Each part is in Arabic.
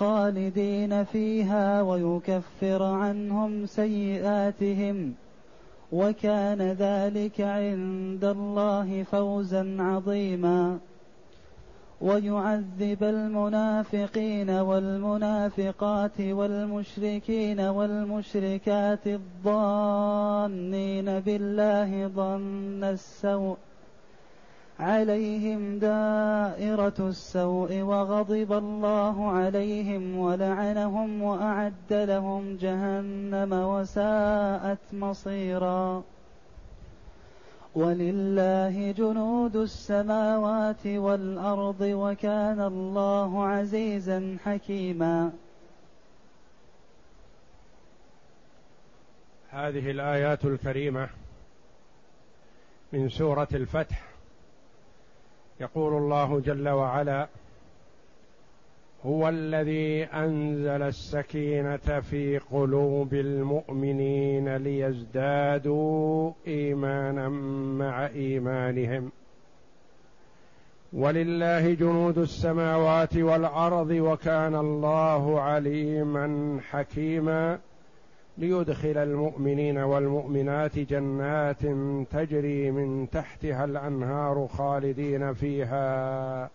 خالدين فيها ويكفر عنهم سيئاتهم وكان ذلك عند الله فوزا عظيما. ويعذب المنافقين والمنافقات والمشركين والمشركات الظانين بالله ظن السوء عليهم دائرة السوء وغضب الله عليهم ولعنهم وأعد لهم جهنم وساءت مصيرا. ولله جنود السماوات والأرض وكان الله عزيزا حكيما. هذه الآيات الكريمة من سورة الفتح. يقول الله جل وعلا هو الذي أنزل السكينة في قلوب المؤمنين ليزدادوا إيمانا مع إيمانهم. ولله جنود السماوات والأرض وكان الله عليما حكيما. ليدخل المؤمنين والمؤمنات جنات تجري من تحتها الأنهار خالدين فيها.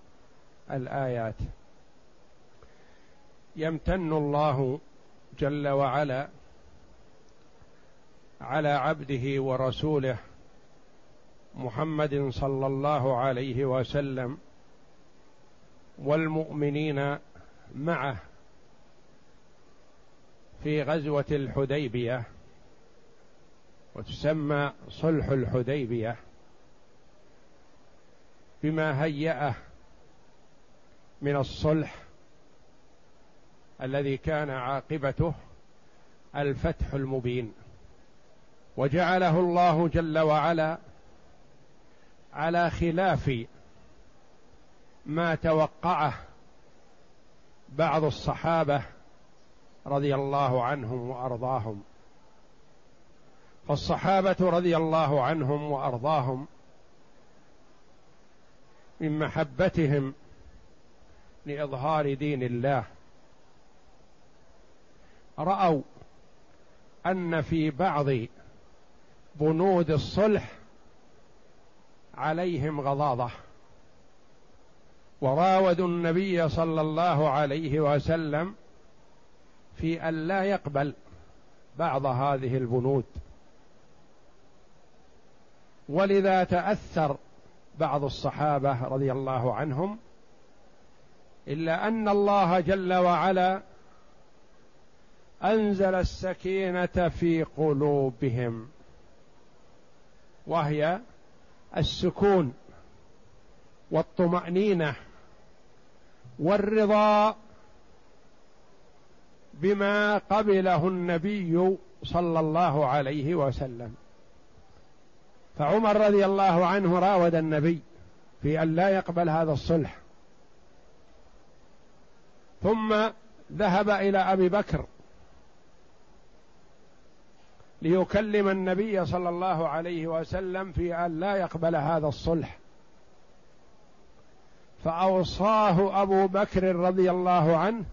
الآيات. يمتن الله جل وعلا على عبده ورسوله محمد صلى الله عليه وسلم والمؤمنين معه في غزوة الحديبية وتسمى صلح الحديبية بما هيأه من الصلح الذي كان عاقبته الفتح المبين. وجعله الله جل وعلا على خلاف ما توقعه بعض الصحابة رضي الله عنهم وأرضاهم. فالصحابه رضي الله عنهم وأرضاهم من محبتهم لإظهار دين الله. رأوا أن في بعض بنود الصلح عليهم غضاضة. وراودوا النبي صلى الله عليه وسلم في أن لا يقبل بعض هذه البنود. ولذا تأثر بعض الصحابة رضي الله عنهم إلا أن الله جل وعلا أنزل السكينة في قلوبهم وهي السكون والطمأنينة والرضا بما قبله النبي صلى الله عليه وسلم. فعمر رضي الله عنه راود النبي في أن لا يقبل هذا الصلح. ثم ذهب إلى أبي بكر ليكلم النبي صلى الله عليه وسلم في أن لا يقبل هذا الصلح. فأوصاه أبو بكر رضي الله عنه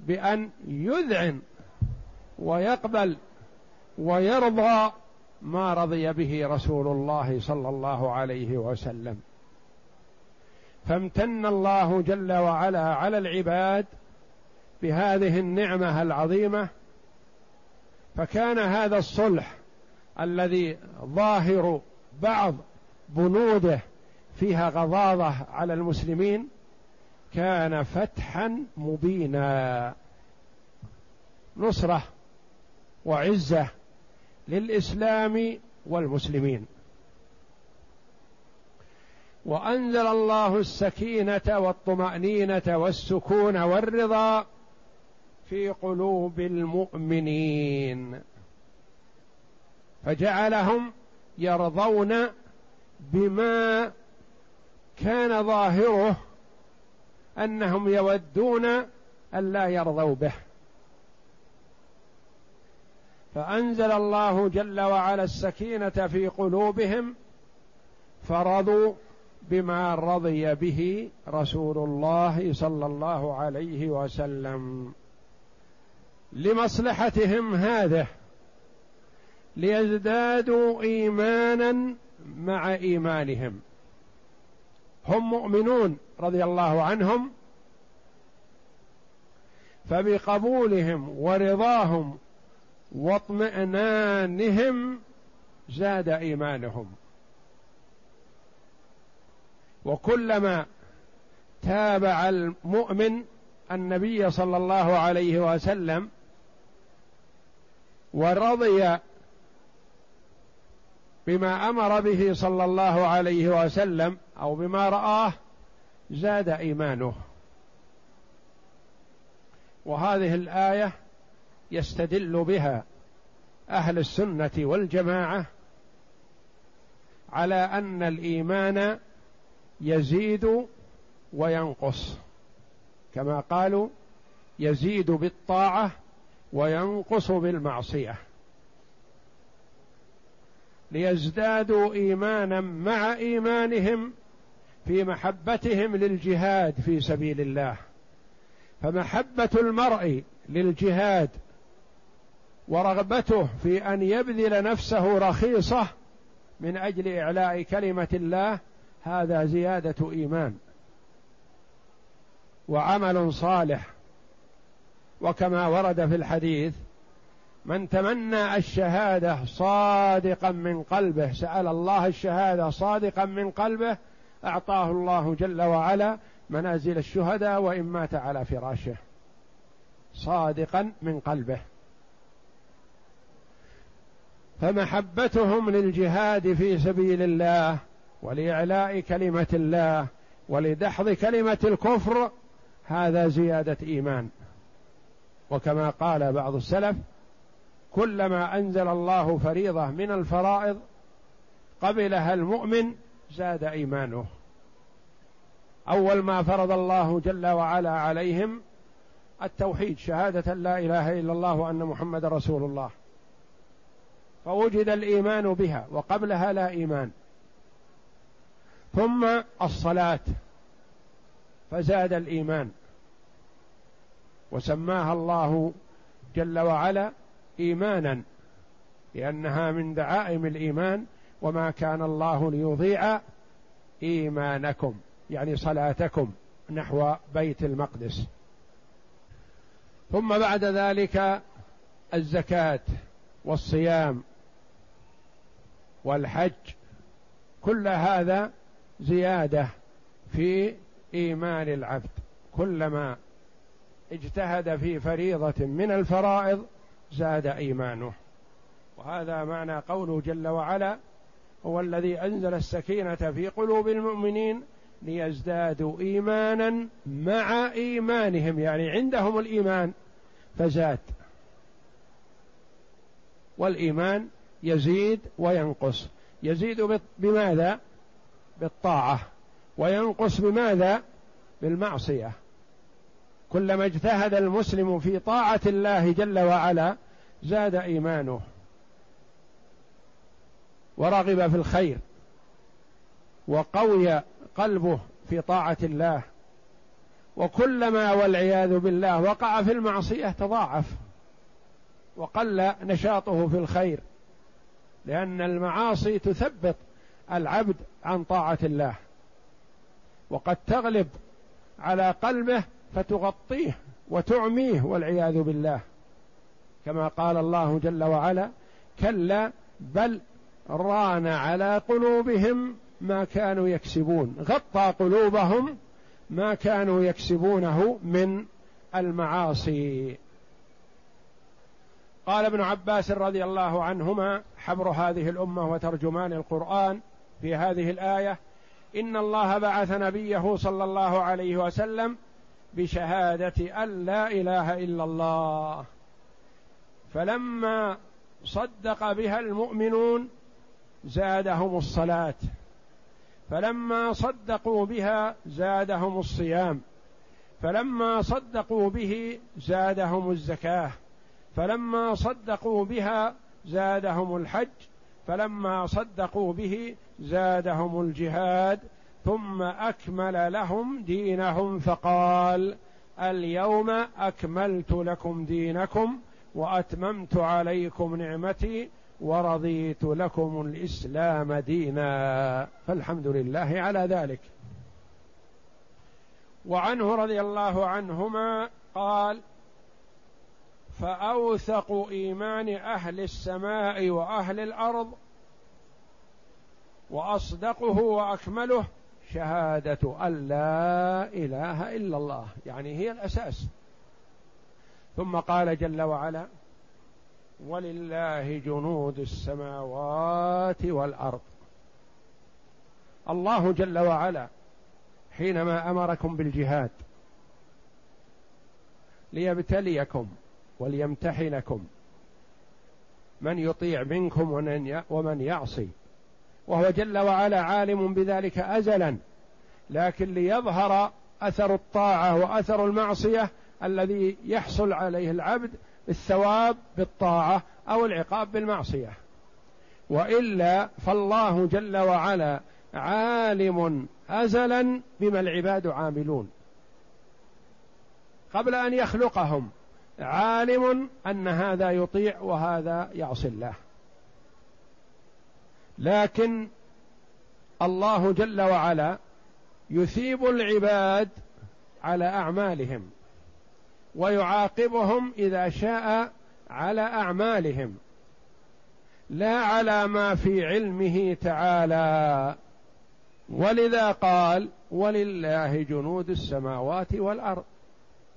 بأن يذعن ويقبل ويرضى ما رضي به رسول الله صلى الله عليه وسلم. فامتن الله جل وعلا على العباد بهذه النعمة العظيمة فكان هذا الصلح الذي ظاهر بعض بنوده فيها غضاضة على المسلمين كان فتحا مبينا. نصرة وعزة للإسلام والمسلمين. وأنزل الله السكينة والطمأنينة والسكون والرضا في قلوب المؤمنين. فجعلهم يرضون بما كان ظاهره أنهم يودون أن لا يرضوا به. فأنزل الله جل وعلا السكينة في قلوبهم فرضوا بما رضي به رسول الله صلى الله عليه وسلم. لمصلحتهم هذه ليزدادوا إيمانا مع إيمانهم. هم مؤمنون رضي الله عنهم فبقبولهم ورضاهم واطمئنانهم زاد إيمانهم. وكلما تابع المؤمن النبي صلى الله عليه وسلم ورضي بما أمر به صلى الله عليه وسلم أو بما رآه زاد إيمانه. وهذه الآية يستدل بها أهل السنة والجماعة على أن الإيمان يزيد وينقص. كما قالوا يزيد بالطاعة وينقص بالمعصية. ليزدادوا إيمانا مع إيمانهم في محبتهم للجهاد في سبيل الله. فمحبة المرء للجهاد ورغبته في أن يبذل نفسه رخيصة من أجل إعلاء كلمة الله هذا زيادة إيمان وعمل صالح. وكما ورد في الحديث من تمنى الشهادة صادقا من قلبه سأل الله الشهادة صادقا من قلبه أعطاه الله جل وعلا منازل الشهداء وإن مات على فراشه صادقا من قلبه. فمحبتهم للجهاد في سبيل الله ولإعلاء كلمة الله ولدحض كلمة الكفر هذا زيادة إيمان. وكما قال بعض السلف كلما أنزل الله فريضة من الفرائض قبلها المؤمن زاد إيمانه. أول ما فرض الله جل وعلا عليهم التوحيد شهادة لا إله إلا الله وأن محمد رسول الله. فوجد الإيمان بها وقبلها لا إيمان. ثم الصلاة فزاد الإيمان. وسماها الله جل وعلا إيمانا لأنها من دعائم الإيمان وما كان الله ليضيع إيمانكم يعني صلاتكم نحو بيت المقدس. ثم بعد ذلك الزكاة والصيام والحج كل هذا زيادة في إيمان العبد. كلما اجتهد في فريضة من الفرائض زاد إيمانه. وهذا معنى قوله جل وعلا هو الذي أنزل السكينة في قلوب المؤمنين ليزدادوا إيمانا مع إيمانهم يعني عندهم الإيمان فزاد. والإيمان يزيد وينقص. يزيد بماذا؟ بالطاعة. وينقص بماذا؟ بالمعصية. كلما اجتهد المسلم في طاعة الله جل وعلا زاد إيمانه. ورغب في الخير وقوي قلبه في طاعة الله وكلما والعياذ بالله وقع في المعصية تضاعف وقل نشاطه في الخير لأن المعاصي تثبط العبد عن طاعة الله وقد تغلب على قلبه فتغطيه وتعميه والعياذ بالله. كما قال الله جل وعلا كلا بل ران على قلوبهم ما كانوا يكسبون غطى قلوبهم ما كانوا يكسبونه من المعاصي. قال ابن عباس رضي الله عنهما حبر هذه الأمة وترجمان القرآن في هذه الآية إن الله بعث نبيه صلى الله عليه وسلم بشهادة أن لا إله إلا الله. فلما صدق بها المؤمنون زادهم الصلاة. فلما صدقوا بها زادهم الصيام. فلما صدقوا به زادهم الزكاة. فلما صدقوا بها زادهم الحج. فلما صدقوا به زادهم الجهاد. ثم أكمل لهم دينهم فقال اليوم أكملت لكم دينكم وأتممت عليكم نعمتي ورضيت لكم الإسلام دينا فالحمد لله على ذلك. وعنه رضي الله عنهما قال فأوثق إيمان أهل السماء وأهل الأرض وأصدقه وأكمله شهادة أن لا إله إلا الله. يعني هي الأساس. ثم قال جل وعلا ولله جنود السماوات والأرض. الله جل وعلا حينما أمركم بالجهاد ليبتليكم وليمتحنكم من يطيع منكم ومن يعصي. وهو جل وعلا عالم بذلك ازلا لكن ليظهر أثر الطاعة وأثر المعصية الذي يحصل عليه العبد الثواب بالطاعة أو العقاب بالمعصية. وإلا فالله جل وعلا عالم أزلا بما العباد عاملون. قبل أن يخلقهم عالم أن هذا يطيع وهذا يعصي الله. لكن الله جل وعلا يثيب العباد على أعمالهم. ويعاقبهم إذا شاء على أعمالهم لا على ما في علمه تعالى. ولذا قال ولله جنود السماوات والأرض.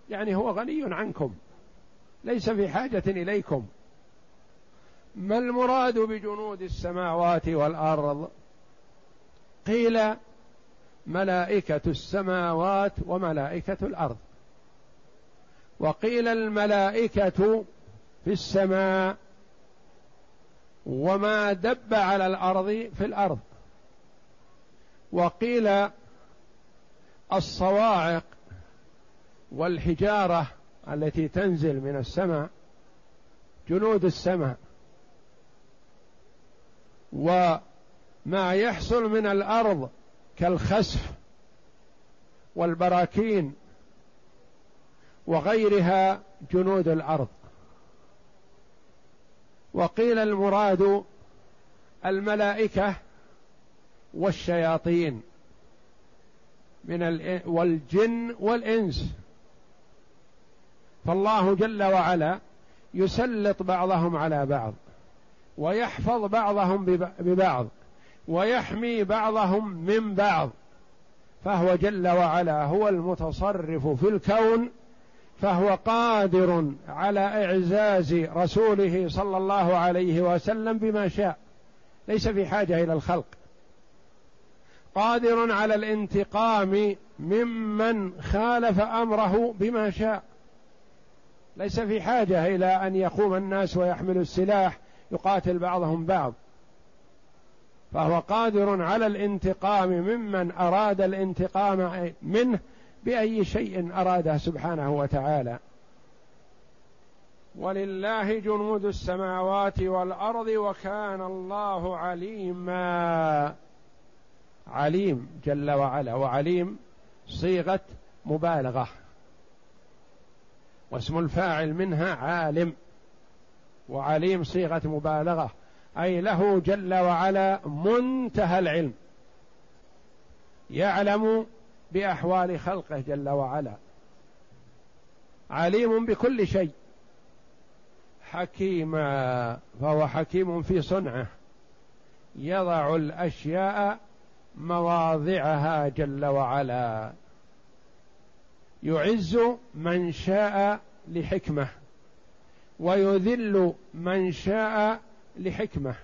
يعني هو غني عنكم ليس في حاجة إليكم. ما المراد بجنود السماوات والأرض؟ قيل ملائكة السماوات وملائكة الأرض. وقيل الملائكة في السماء وما دب على الأرض في الأرض. وقيل الصواعق والحجارة التي تنزل من السماء جنود السماء وما يحصل من الأرض كالخسف والبراكين وغيرها جنود الأرض. وقيل المراد الملائكة والشياطين من والجن والإنس. فالله جل وعلا يسلط بعضهم على بعض ويحفظ بعضهم ببعض ويحمي بعضهم من بعض. فهو جل وعلا هو المتصرف في الكون فهو قادر على إعزاز رسوله صلى الله عليه وسلم بما شاء. ليس في حاجة إلى الخلق. قادر على الانتقام ممن خالف أمره بما شاء. ليس في حاجة إلى أن يقوم الناس ويحملوا السلاح يقاتل بعضهم بعض. فهو قادر على الانتقام ممن أراد الانتقام منه بأي شيء أراده سبحانه وتعالى. ولله جنود السماوات والأرض وكان الله عليما. عليم جل وعلا وعليم صيغة مبالغة. واسم الفاعل منها عالم. وعليم صيغة مبالغة. أي له جل وعلا منتهى العلم. يعلم بأحوال خلقه جل وعلا. عليم بكل شيء. حكيما فهو حكيم في صنعه. يضع الأشياء مواضعها جل وعلا. يعز من شاء لحكمه. ويذل من شاء لحكمه.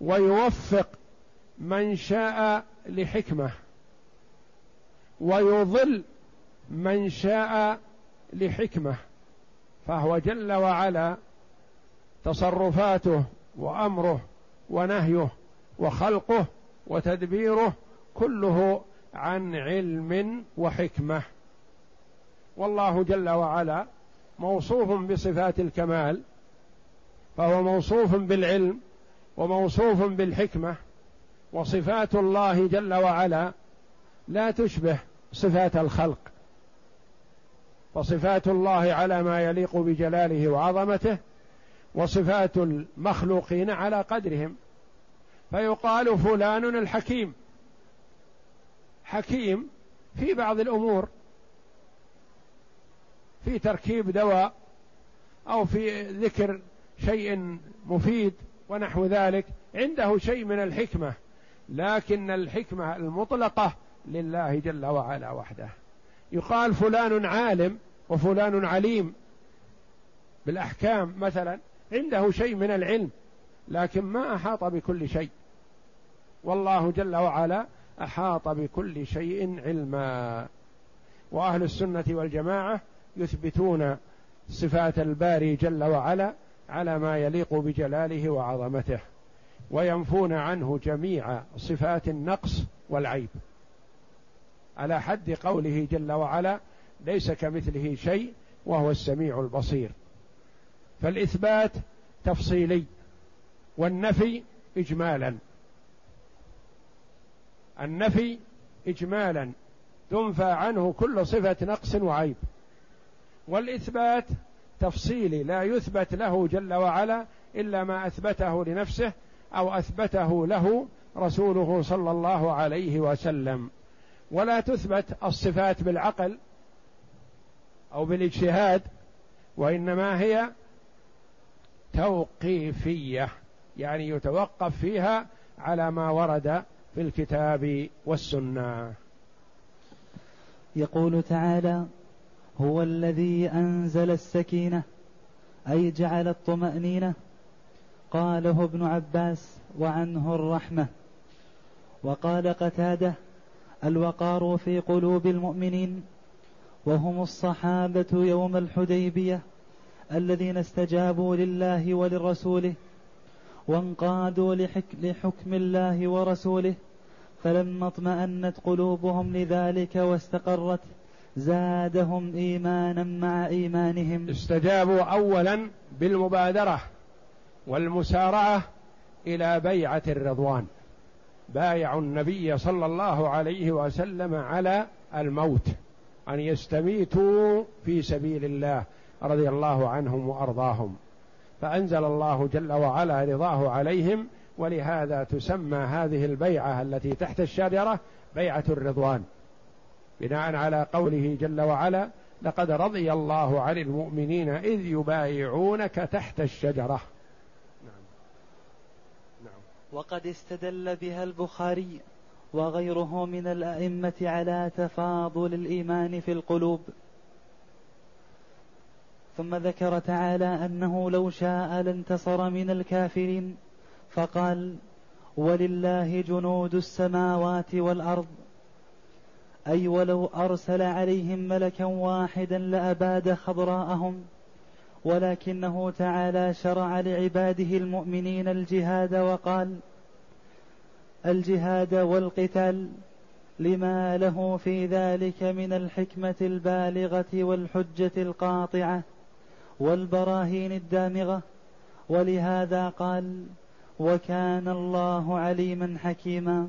ويوفق من شاء لحكمه. ويضل من شاء لحكمه فهو جل وعلا تصرفاته وأمره ونهيه وخلقه وتدبيره كله عن علم وحكمة. والله جل وعلا موصوف بصفات الكمال فهو موصوف بالعلم وموصوف بالحكمة وصفات الله جل وعلا لا تشبه صفات الخلق فصفات الله على ما يليق بجلاله وعظمته وصفات المخلوقين على قدرهم. فيقال فلان الحكيم. حكيم في بعض الأمور في تركيب دواء أو في ذكر شيء مفيد ونحو ذلك عنده شيء من الحكمة لكن الحكمة المطلقة لله جل وعلا وحده. يقال فلان عالم وفلان عليم بالأحكام مثلا عنده شيء من العلم لكن ما أحاط بكل شيء. والله جل وعلا أحاط بكل شيء علما. وأهل السنة والجماعة يثبتون صفات الباري جل وعلا على ما يليق بجلاله وعظمته وينفون عنه جميع صفات النقص والعيب. على حد قوله جل وعلا ليس كمثله شيء وهو السميع البصير. فالإثبات تفصيلي والنفي اجمالا. النفي اجمالا تنفى عنه كل صفة نقص وعيب. والإثبات تفصيلي لا يثبت له جل وعلا إلا ما أثبته لنفسه أو أثبته له رسوله صلى الله عليه وسلم. ولا تثبت الصفات بالعقل أو بالاجتهاد وإنما هي توقيفية يعني يتوقف فيها على ما ورد في الكتاب والسنة. يقول تعالى هو الذي أنزل السكينة أي جعل الطمأنينة. قاله ابن عباس وعنه الرحمة. وقال قتادة الوقار في قلوب المؤمنين وهم الصحابة يوم الحديبية الذين استجابوا لله ولرسوله وانقادوا لحك لحكم الله ورسوله فلما اطمأنت قلوبهم لذلك واستقرت زادهم إيمانا مع إيمانهم. استجابوا أولا بالمبادرة والمسارعة إلى بيعة الرضوان. بايعوا النبي صلى الله عليه وسلم على الموت أن يستميتوا في سبيل الله رضي الله عنهم وأرضاهم فأنزل الله جل وعلا رضاه عليهم ولهذا تسمى هذه البيعة التي تحت الشجرة بيعة الرضوان بناء على قوله جل وعلا لقد رضي الله عن المؤمنين إذ يبايعونك تحت. نعم. وقد استدل بها البخاري وغيره من الأئمة على تفاضل الإيمان في القلوب. ثم ذكر تعالى أنه لو شاء لانتصر من الكافرين فقال ولله جنود السماوات والأرض. أي ولو أرسل عليهم ملكا واحدا لأباد خضراءهم ولكنه تعالى شرع لعباده المؤمنين الجهاد وقال الجهاد والقتال لما له في ذلك من الحكمة البالغة والحجة القاطعة والبراهين الدامغة. ولهذا قال وكان الله عليما حكيما.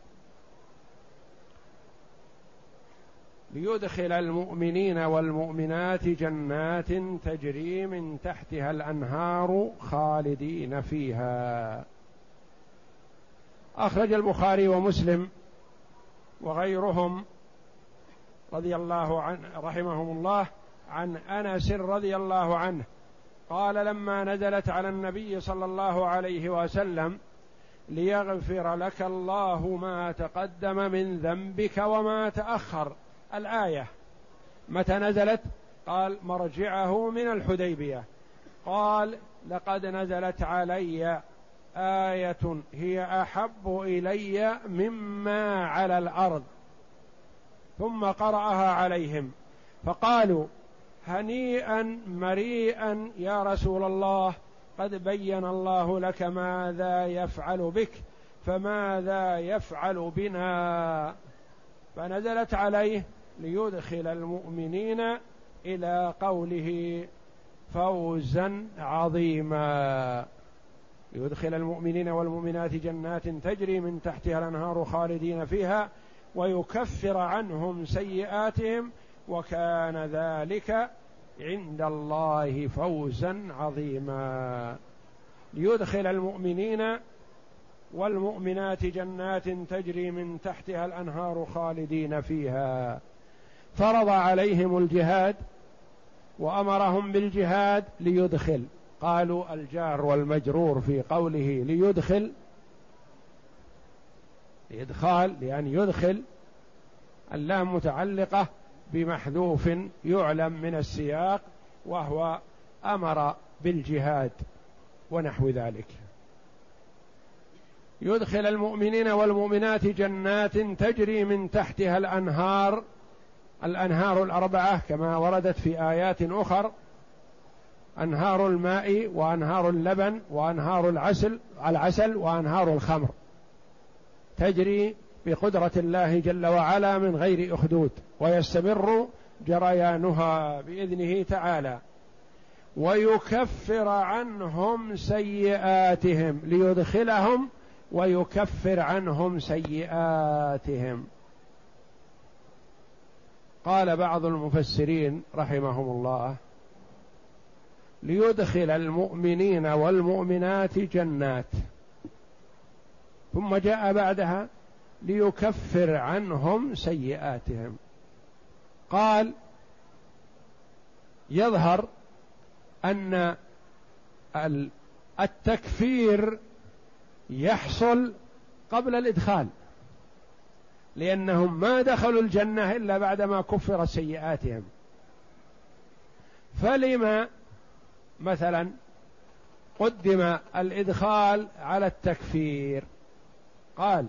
ليدخل المؤمنين والمؤمنات جنات تجري من تحتها الأنهار خالدين فيها. أخرج البخاري ومسلم وغيرهم رضي الله عنه رحمهم الله عن أنس رضي الله عنه. قال لما نزلت على النبي صلى الله عليه وسلم ليغفر لك الله ما تقدم من ذنبك وما تأخر. الآية. متى نزلت؟ قال مرجعه من الحديبية. قال لقد نزلت علي آية هي أحب إلي مما على الأرض. ثم قرأها عليهم. فقالوا هنيئا مريئا يا رسول الله قد بين الله لك ماذا يفعل بك فماذا يفعل بنا؟ فنزلت عليه ليدخل المؤمنين إلى قوله فوزا عظيما. يدخل المؤمنين والمؤمنات جنات تجري من تحتها الأنهار خالدين فيها ويكفر عنهم سيئاتهم وكان ذلك عند الله فوزا عظيما. ليدخل المؤمنين والمؤمنات جنات تجري من تحتها الأنهار خالدين فيها. فرض عليهم الجهاد وأمرهم بالجهاد ليدخل. قالوا الجار والمجرور في قوله ليدخل إدخال لأن يدخل اللام متعلقة بمحذوف يعلم من السياق وهو أمر بالجهاد ونحو ذلك. يدخل المؤمنين والمؤمنات جنات تجري من تحتها الأنهار الأنهار الأربعة كما وردت في آيات أخر أنهار الماء وأنهار اللبن وأنهار العسل العسل وأنهار الخمر. تجري بقدرة الله جل وعلا من غير أخدود ويستمر جريانها بإذنه تعالى. ويكفر عنهم سيئاتهم ليدخلهم ويكفر عنهم سيئاتهم. قال بعض المفسرين رحمهم الله ليدخل المؤمنين والمؤمنات جنات. ثم جاء بعدها ليكفر عنهم سيئاتهم. قال يظهر أن التكفير يحصل قبل الإدخال. لأنهم ما دخلوا الجنة إلا بعدما كفرت سيئاتهم. فلما مثلا قدم الإدخال على التكفير. قال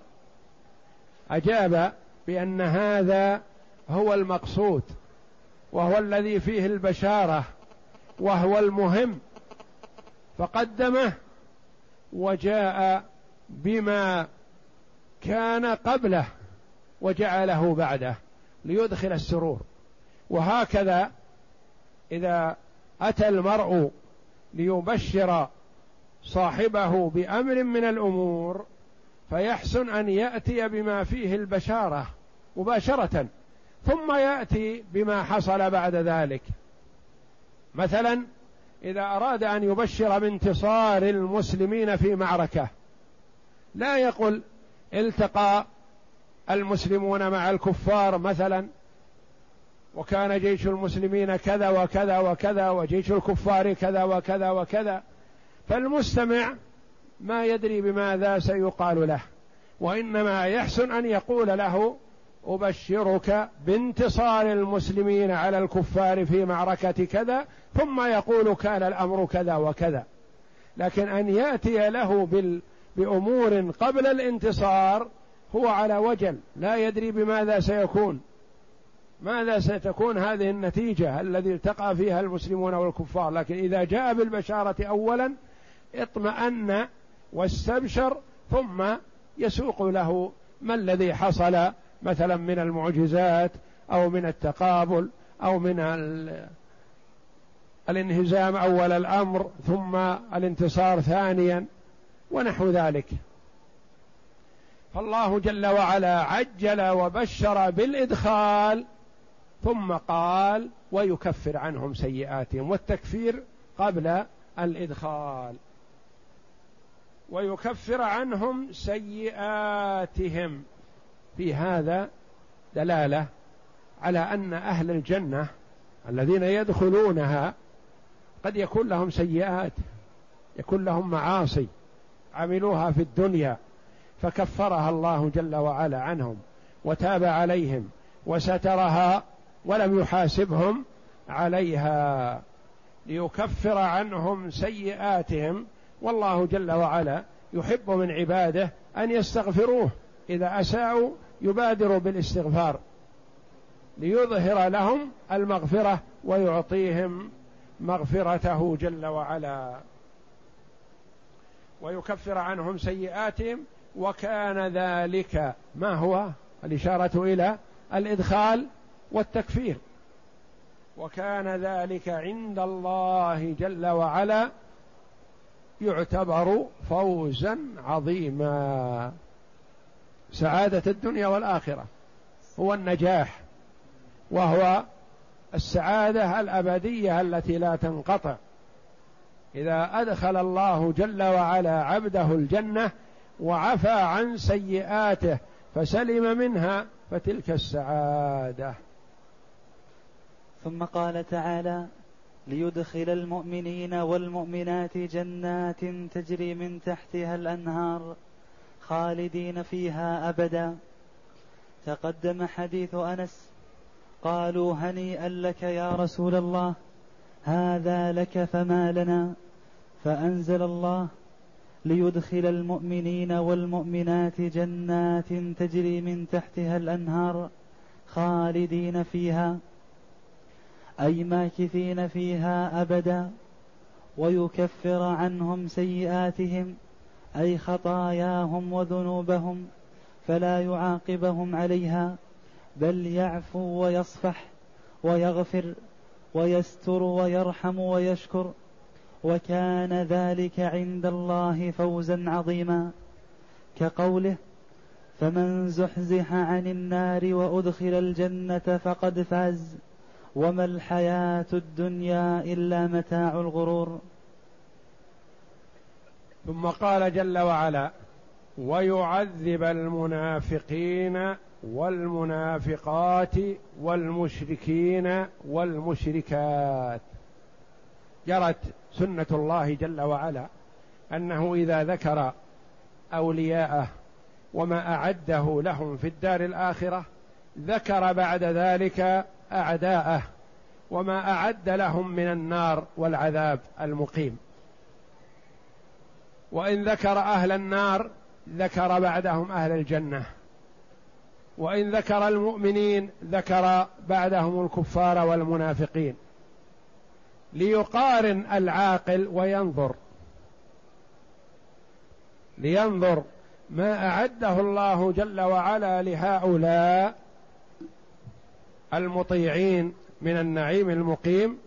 أجاب بأن هذا هو المقصود وهو الذي فيه البشارة وهو المهم. فقدمه وجاء بما كان قبله. وجعله بعده ليدخل السرور. وهكذا إذا أتى المرء ليبشر صاحبه بأمر من الأمور فيحسن أن يأتي بما فيه البشارة مباشرة ثم يأتي بما حصل بعد ذلك. مثلا إذا أراد أن يبشر بانتصار المسلمين في معركة لا يقل التقى المسلمون مع الكفار مثلا وكان جيش المسلمين كذا وكذا وكذا وجيش الكفار كذا وكذا وكذا. فالمستمع ما يدري بماذا سيقال له وإنما يحسن أن يقول له أبشرك بانتصار المسلمين على الكفار في معركة كذا ثم يقول كان الأمر كذا وكذا. لكن أن يأتي له بال بأمور قبل الانتصار هو على وجل لا يدري بماذا سيكون. ماذا ستكون هذه النتيجة الذي التقى فيها المسلمون والكفار؟ لكن إذا جاء بالبشارة اولا اطمأن واستبشر ثم يسوق له ما الذي حصل مثلا من المعجزات أو من التقابل أو من الانهزام أول الأمر ثم الانتصار ثانيا ونحو ذلك. فالله جل وعلا عجل وبشر بالإدخال ثم قال ويكفر عنهم سيئاتهم. والتكفير قبل الإدخال. ويكفر عنهم سيئاتهم. في هذا دلالة على أن أهل الجنة الذين يدخلونها قد يكون لهم سيئات يكون لهم معاصي عملوها في الدنيا. فكفرها الله جل وعلا عنهم وتاب عليهم وسترها ولم يحاسبهم عليها ليكفر عنهم سيئاتهم. والله جل وعلا يحب من عباده أن يستغفروه. إذا أساءوا يبادروا بالاستغفار ليظهر لهم المغفرة ويعطيهم مغفرته جل وعلا. ويكفر عنهم سيئاتهم وكان ذلك ما هو؟ الإشارة إلى الإدخال والتكفير. وكان ذلك عند الله جل وعلا يعتبر فوزا عظيما. سعادة الدنيا والآخرة هو النجاح وهو السعادة الأبدية التي لا تنقطع. إذا أدخل الله جل وعلا عبده الجنة وعفى عن سيئاته فسلم منها فتلك السعادة. ثم قال تعالى ليدخل المؤمنين والمؤمنات جنات تجري من تحتها الأنهار خالدين فيها أبدا. تقدم حديث أنس قالوا هنيئا لك يا رسول الله هذا لك فما لنا فأنزل الله ليدخل المؤمنين والمؤمنات جنات تجري من تحتها الأنهار خالدين فيها أي ماكثين فيها أبدا ويكفر عنهم سيئاتهم أي خطاياهم وذنوبهم فلا يعاقبهم عليها بل يعفو ويصفح ويغفر ويستر ويرحم ويشكر. وكان ذلك عند الله فوزا عظيما. كقوله فمن زحزح عن النار وأدخل الجنة فقد فاز. وما الحياة الدنيا إلا متاع الغرور. ثم قال جل وعلا ويعذب المنافقين والمنافقات والمشركين والمشركات. جرت سنة الله جل وعلا أنه إذا ذكر أولياءه وما أعده لهم في الدار الآخرة ذكر بعد ذلك أعداءه وما أعد لهم من النار والعذاب المقيم. وإن ذكر أهل النار ذكر بعدهم أهل الجنة. وإن ذكر المؤمنين ذكر بعدهم الكفار والمنافقين. ليقارن العاقل وينظر. لينظر ما أعده الله جل وعلا لهؤلاء المطيعين من النعيم المقيم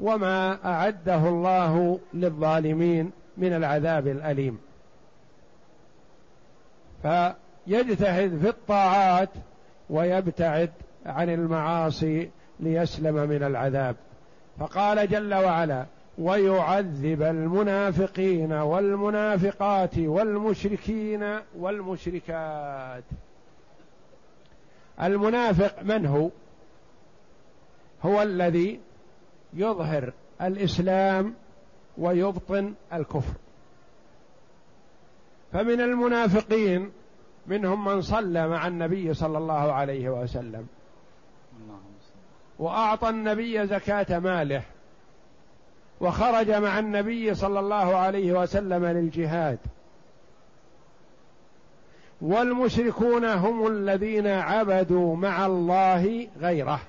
وما أعده الله للظالمين من العذاب الأليم. فيجتهد في الطاعات ويبتعد عن المعاصي ليسلم من العذاب. فقال جل وعلا ويعذب المنافقين والمنافقات والمشركين والمشركات. المنافق من هو؟ هو الذي يظهر الإسلام ويبطن الكفر. فمن المنافقين منهم من صلى مع النبي صلى الله عليه وسلم. وأعطى النبي زكاة ماله وخرج مع النبي صلى الله عليه وسلم للجهاد. والمشركون هم الذين عبدوا مع الله غيره.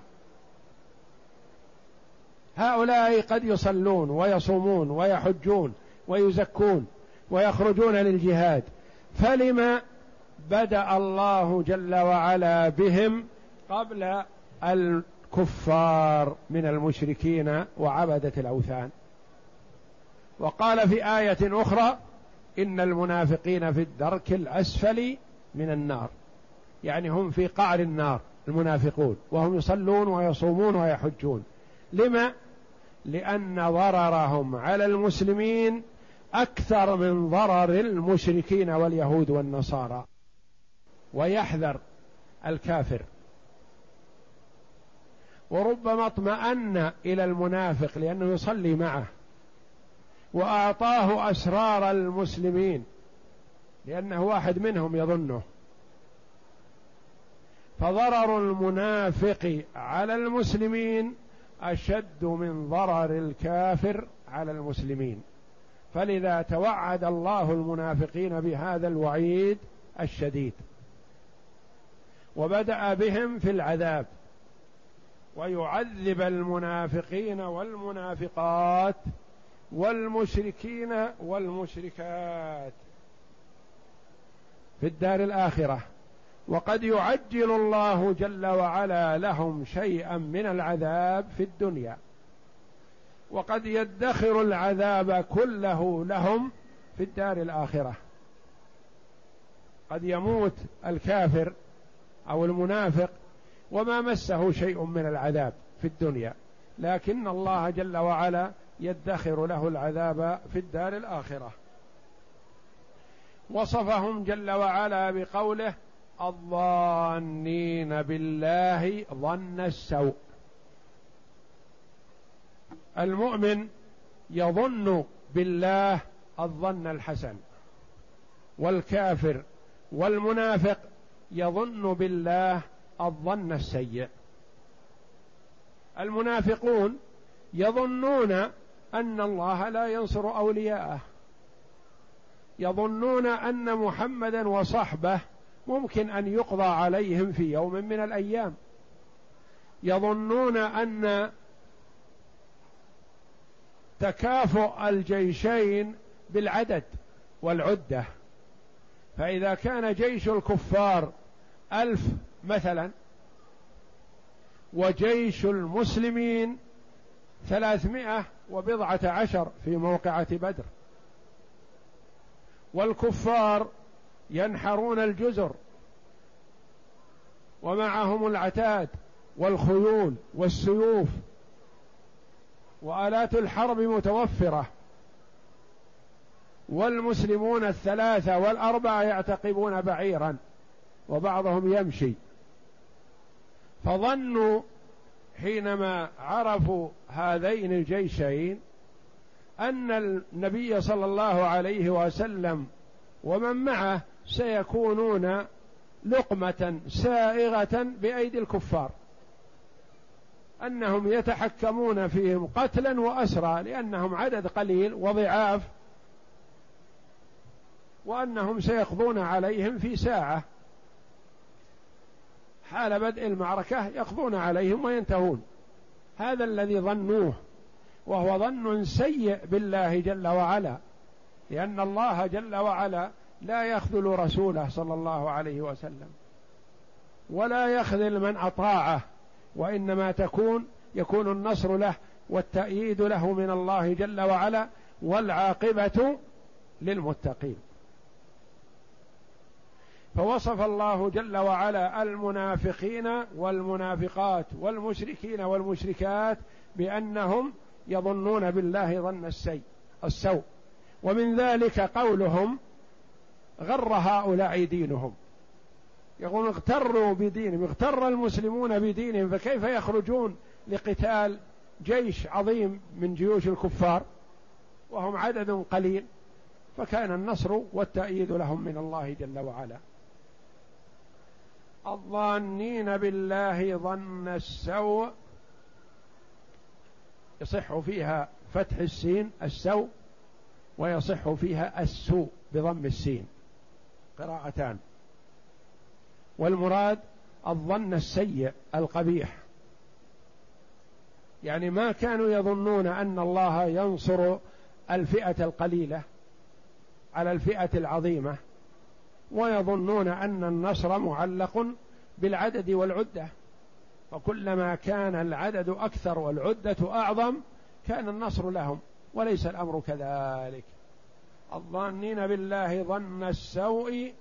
هؤلاء قد يصلون ويصومون ويحجون ويزكون ويخرجون للجهاد. فلما بدأ الله جل وعلا بهم قبل الكفار من المشركين وعبدة الأوثان. وقال في آية أخرى إن المنافقين في الدرك الأسفل من النار. يعني هم في قعر النار المنافقون وهم يصلون ويصومون ويحجون. لما؟ لأن ضررهم على المسلمين أكثر من ضرر المشركين واليهود والنصارى. ويحذر الكافر وربما اطمأن إلى المنافق لأنه يصلي معه وأعطاه أسرار المسلمين لأنه واحد منهم يظنه. فضرر المنافق على المسلمين أشد من ضرر الكافر على المسلمين. فلذا توعد الله المنافقين بهذا الوعيد الشديد. وبدأ بهم في العذاب. ويعذب المنافقين والمنافقات والمشركين والمشركات في الدار الآخرة. وقد يعجل الله جل وعلا لهم شيئا من العذاب في الدنيا. وقد يدخر العذاب كله لهم في الدار الآخرة. قد يموت الكافر أو المنافق وما مسه شيء من العذاب في الدنيا. لكن الله جل وعلا يدخر له العذاب في الدار الآخرة. وصفهم جل وعلا بقوله الظانين بالله ظن السوء. المؤمن يظن بالله الظن الحسن. والكافر والمنافق يظن بالله الظن السيء. المنافقون يظنون أن الله لا ينصر أولياءه. يظنون أن محمدا وصحبه ممكن أن يقضى عليهم في يوم من الأيام. يظنون أن تكافؤ الجيشين بالعدد والعدة. فإذا كان جيش الكفار ألف مثلا وجيش المسلمين ثلاثمائة وبضعة عشر في موقعة بدر. والكفار ينحرون الجزر ومعهم العتاد والخيول والسيوف وآلات الحرب متوفرة. والمسلمون الثلاثة والأربعة يعتقبون بعيرا وبعضهم يمشي. فظنوا حينما عرفوا هذين الجيشين أن النبي صلى الله عليه وسلم ومن معه سيكونون لقمة سائغة بأيدي الكفار. أنهم يتحكمون فيهم قتلا وأسرى لأنهم عدد قليل وضعاف وأنهم سيقضون عليهم في ساعة. حال بدء المعركة يقضون عليهم وينتهون. هذا الذي ظنوه وهو ظن سيء بالله جل وعلا لأن الله جل وعلا لا يخذل رسوله صلى الله عليه وسلم ولا يخذل من أطاعه وإنما تكون يكون النصر له والتأييد له من الله جل وعلا والعاقبة للمتقين. فوصف الله جل وعلا المنافقين والمنافقات والمشركين والمشركات بأنهم يظنون بالله ظن السيء السوء. ومن ذلك قولهم غر هؤلاء دينهم. يقول اغتروا بدينهم اغتر المسلمون بدينهم فكيف يخرجون لقتال جيش عظيم من جيوش الكفار؟ وهم عدد قليل فكان النصر والتأييد لهم من الله جل وعلا. الظانين بالله ظن السوء يصح فيها فتح السين السوء ويصح فيها السوء بضم السين. قراءتان. والمراد الظن السيء القبيح. يعني ما كانوا يظنون أن الله ينصر الفئة القليلة على الفئة العظيمة. ويظنون أن النصر معلق بالعدد والعدة. فكلما كان العدد أكثر والعدة أعظم كان النصر لهم وليس الأمر كذلك. الظانين بالله ظن السوء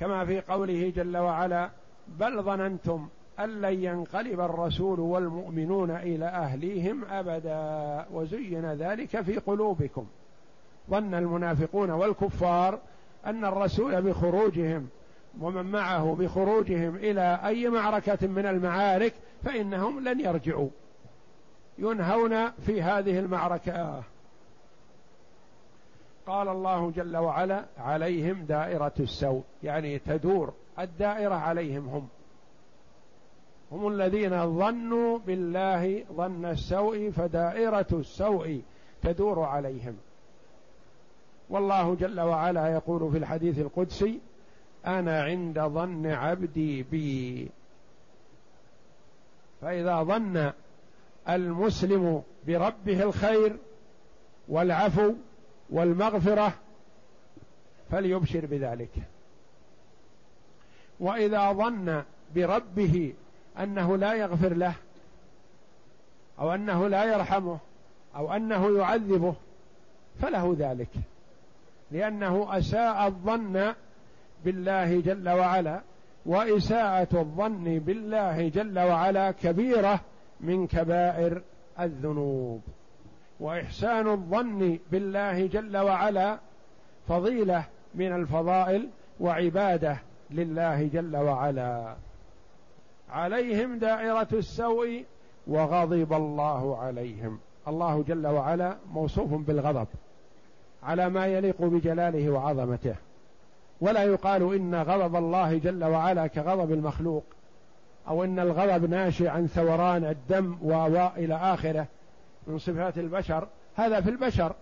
كما في قوله جل وعلا بل ظننتم أن لن ينقلب الرسول والمؤمنون إلى أهليهم أبدا وزين ذلك في قلوبكم. ظن المنافقون والكفار أن الرسول بخروجهم ومن معه بخروجهم إلى أي معركة من المعارك فإنهم لن يرجعوا. ينهون في هذه المعركة. قال الله جل وعلا عليهم دائرة السوء يعني تدور الدائرة عليهم هم. هم الذين ظنوا بالله ظن السوء فدائرة السوء تدور عليهم. والله جل وعلا يقول في الحديث القدسي أنا عند ظن عبدي بي. فإذا ظن المسلم بربه الخير والعفو والمغفرة فليبشر بذلك. وإذا ظن بربه أنه لا يغفر له أو أنه لا يرحمه أو أنه يعذبه فله ذلك. لأنه أساء الظن بالله جل وعلا وإساءة الظن بالله جل وعلا كبيرة من كبائر الذنوب. وإحسان الظن بالله جل وعلا فضيلة من الفضائل وعبادة لله جل وعلا. عليهم دائرة السوء وغضب الله عليهم. الله جل وعلا موصوف بالغضب. على ما يليق بجلاله وعظمته. ولا يقال إن غضب الله جل وعلا كغضب المخلوق أو إن الغضب ناشئ عن ثوران الدم والى آخره من صفات البشر. هذا في البشر.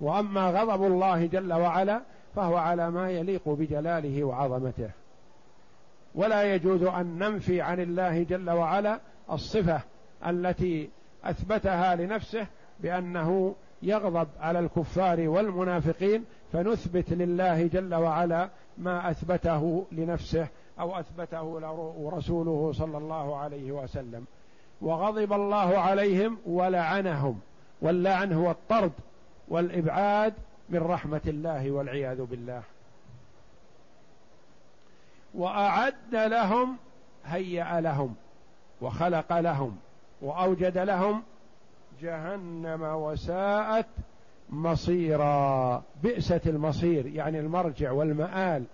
وأما غضب الله جل وعلا فهو على ما يليق بجلاله وعظمته. ولا يجوز أن ننفي عن الله جل وعلا الصفة التي أثبتها لنفسه بأنه يغضب على الكفار والمنافقين فنثبت لله جل وعلا ما أثبته لنفسه أو أثبته رسوله صلى الله عليه وسلم. وغضب الله عليهم ولعنهم واللعن هو الطرد والإبعاد من رحمة الله والعياذ بالله. وأعد لهم هيأ لهم وخلق لهم وأوجد لهم جهنم وساءت مصيرا. بئست المصير يعني المرجع والمآل.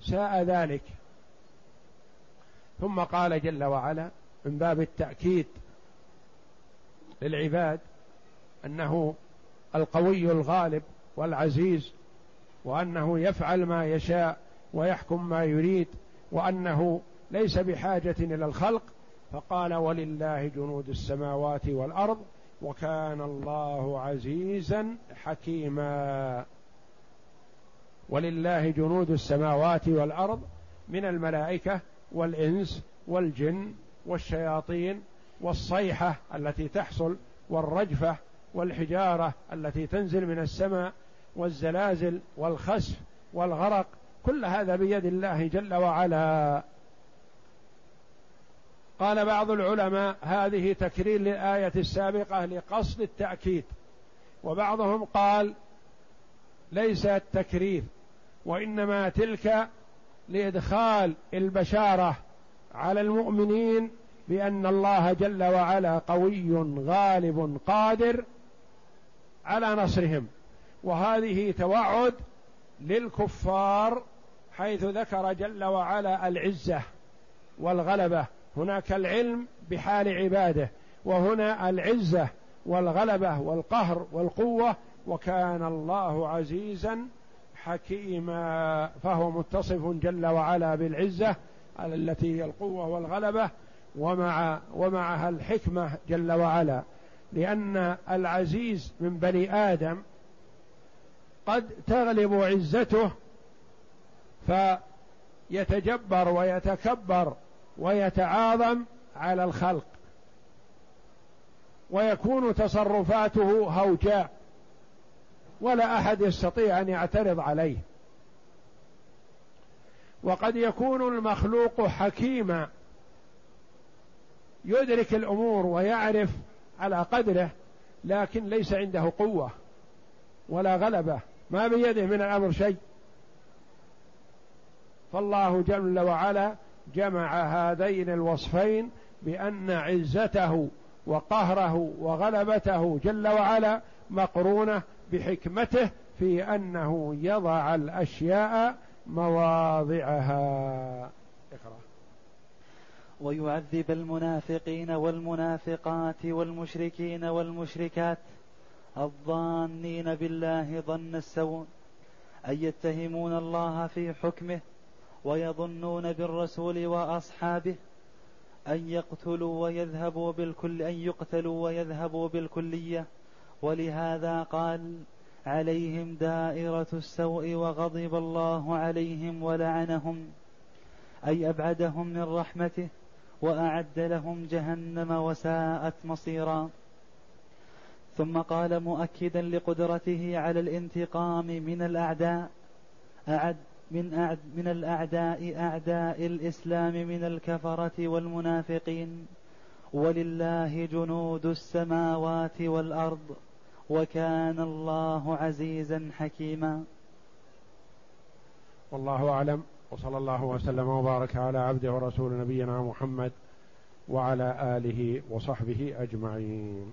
ساء ذلك. ثم قال جل وعلا من باب التأكيد للعباد أنه القوي الغالب والعزيز وأنه يفعل ما يشاء ويحكم ما يريد وأنه ليس بحاجة إلى الخلق. فقال ولله جنود السماوات والأرض وكان الله عزيزا حكيما. ولله جنود السماوات والأرض من الملائكة والإنس والجن والشياطين والصيحة التي تحصل والرجفة والحجارة التي تنزل من السماء والزلازل والخسف والغرق. كل هذا بيد الله جل وعلا. قال بعض العلماء هذه تكرير للآية السابقة لقصد التأكيد. وبعضهم قال ليس التكرير وإنما تلك لإدخال البشارة على المؤمنين بأن الله جل وعلا قوي غالب قادر على نصرهم. وهذه توعد للكفار حيث ذكر جل وعلا العزة والغلبة. هناك العلم بحال عباده وهنا العزة والغلبة والقهر والقوة وكان الله عزيزا حكيما فهو متصف جل وعلا بالعزة التي هي القوة والغلبة ومع ومعها الحكمة جل وعلا. لأن العزيز من بني آدم قد تغلب عزته فيتجبر ويتكبر ويتعاظم على الخلق. ويكون تصرفاته هوجاء. ولا أحد يستطيع أن يعترض عليه. وقد يكون المخلوق حكيما. يدرك الأمور ويعرف على قدره لكن ليس عنده قوة ولا غلبة. ما بيده من الأمر شيء. فالله جل وعلا جمع هذين الوصفين بأن عزته وقهره وغلبته جل وعلا مقرونة بحكمته في أنه يضع الأشياء مواضعها. اقرأ. ويعذب المنافقين والمنافقات والمشركين والمشركات الظانين بالله ظن السوء أن يتهمون الله في حكمه ويظنون بالرسول وأصحابه أن يقتلوا ويذهبوا بالكل أن يقتلوا ويذهبوا بالكلية. ولهذا قال عليهم دائرة السوء وغضب الله عليهم ولعنهم أي أبعدهم من رحمته وأعد لهم جهنم وساءت مصيرا. ثم قال مؤكدا لقدرته على الانتقام من الأعداء أعد من أعد من الأعداء أعداء الإسلام من الكفرة والمنافقين. ولله جنود السماوات والأرض وكان الله عزيزا حكيما. والله أعلم وصلى الله وسلم وبارك على عبده ورسول نبينا محمد وعلى آله وصحبه أجمعين.